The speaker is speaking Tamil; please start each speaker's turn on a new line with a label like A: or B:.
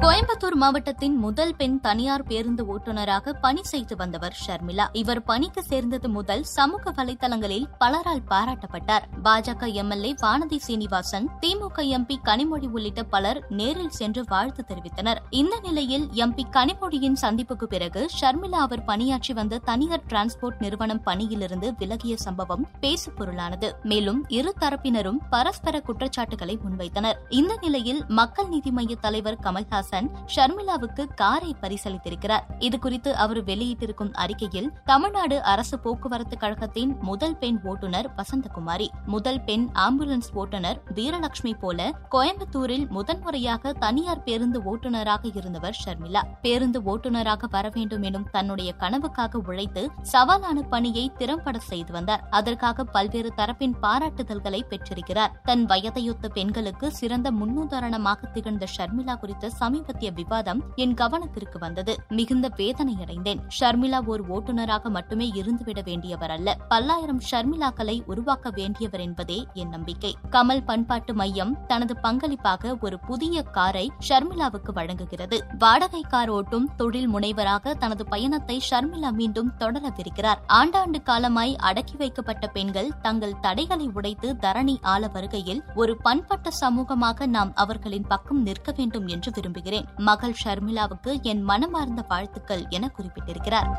A: கோயம்புத்தூர் மாவட்டத்தின் முதல் பெண் தனியார் பேருந்து ஓட்டுநராக பணி செய்து வந்தவர் ஷர்மிளா. இவர் பணிக்கு சேர்ந்தது முதல் சமூக வலைதளங்களில் பலரால் பாராட்டப்பட்டார். பாஜக எம்எல்ஏ வானதி சீனிவாசன் திமுக எம்பி கனிமொழி உள்ளிட்ட பலர் நேரில் சென்று வாழ்த்து தெரிவித்தனர். இந்த நிலையில் எம்பி கனிமொழியின் சந்திப்புக்கு பிறகு ஷர்மிளா அவர் பணியாற்றி வந்த தனியார் டிரான்ஸ்போர்ட் நிறுவனம் பணியிலிருந்து விலகிய சம்பவம் பேசுபொருளானது. மேலும் இரு தரப்பினரும் பரஸ்பர குற்றச்சாட்டுகளை முன்வைத்தனர். இந்த நிலையில் மக்கள் நீதி மய்ய தலைவர் கமல்ஹாசன் ஷர்மிளாவுக்கு காரை பரிசளித்திருக்கிறார். இதுகுறித்து அவர் வெளியிட்டிருக்கும் அறிக்கையில் தமிழ்நாடு அரசு போக்குவரத்து கழகத்தின் முதல் பெண் ஓட்டுநர் வசந்தகுமாரி முதல் பெண் ஆம்புலன்ஸ் ஓட்டுநர் வீரலட்சுமி போல கோயம்புத்தூரில் முதன்முறையாக தனியார் பேருந்து ஓட்டுநராக இருந்தவர் ஷர்மிளா. பேருந்து ஓட்டுநராக வர வேண்டும் எனும் தன்னுடைய கனவுக்காக உழைத்து சவாலான பணியை திறம்பட செய்து வந்தார். அதற்காக பல்வேறு தரப்பின் பாராட்டுதல்களை பெற்றிருக்கிறார். தன் வயதையொத்த பெண்களுக்கு சிறந்த முன்னுதாரணமாக திகழ்ந்த ஷர்மிளா குறித்த சமீபத்திய விவாதம் என் கவனத்திற்கு வந்தது. மிகுந்த வேதனையடைந்தேன். ஷர்மிளா ஒரு ஓட்டுநராக மட்டுமே இருந்துவிட வேண்டியவர் அல்ல. பல்லாயிரம் ஷர்மிளாக்களை உருவாக்க வேண்டியவர் என்பதே என் நம்பிக்கை. கமல் பண்பாட்டு மையம் தனது பங்களிப்பாக ஒரு புதிய காரை ஷர்மிளாவுக்கு வழங்குகிறது. வாடகை கார் ஓட்டும் தொழில் முனைவராக தனது பயணத்தை ஷர்மிளா மீண்டும் தொடரவிருக்கிறார். ஆண்டாண்டு காலமாய் அடக்கி வைக்கப்பட்ட பெண்கள் தங்கள் தடைகளை உடைத்து தரணி ஆள வருகையில் ஒரு பண்பட்ட சமூகமாக நாம் அவர்களின் பக்கம் நிற்க வேண்டும் என்று விரும்புகிறேன் மகள் ஷர்மிளாவுக்கு என் மனமார்ந்த வாழ்த்துக்கள் என குறிப்பிட்டிருக்கிறார்.